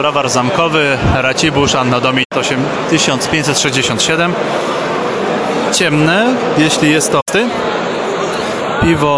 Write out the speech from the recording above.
Browar zamkowy, Racibórz, Anna Domit 8 1567. Ciemne, jeśli jest to ty. Piwo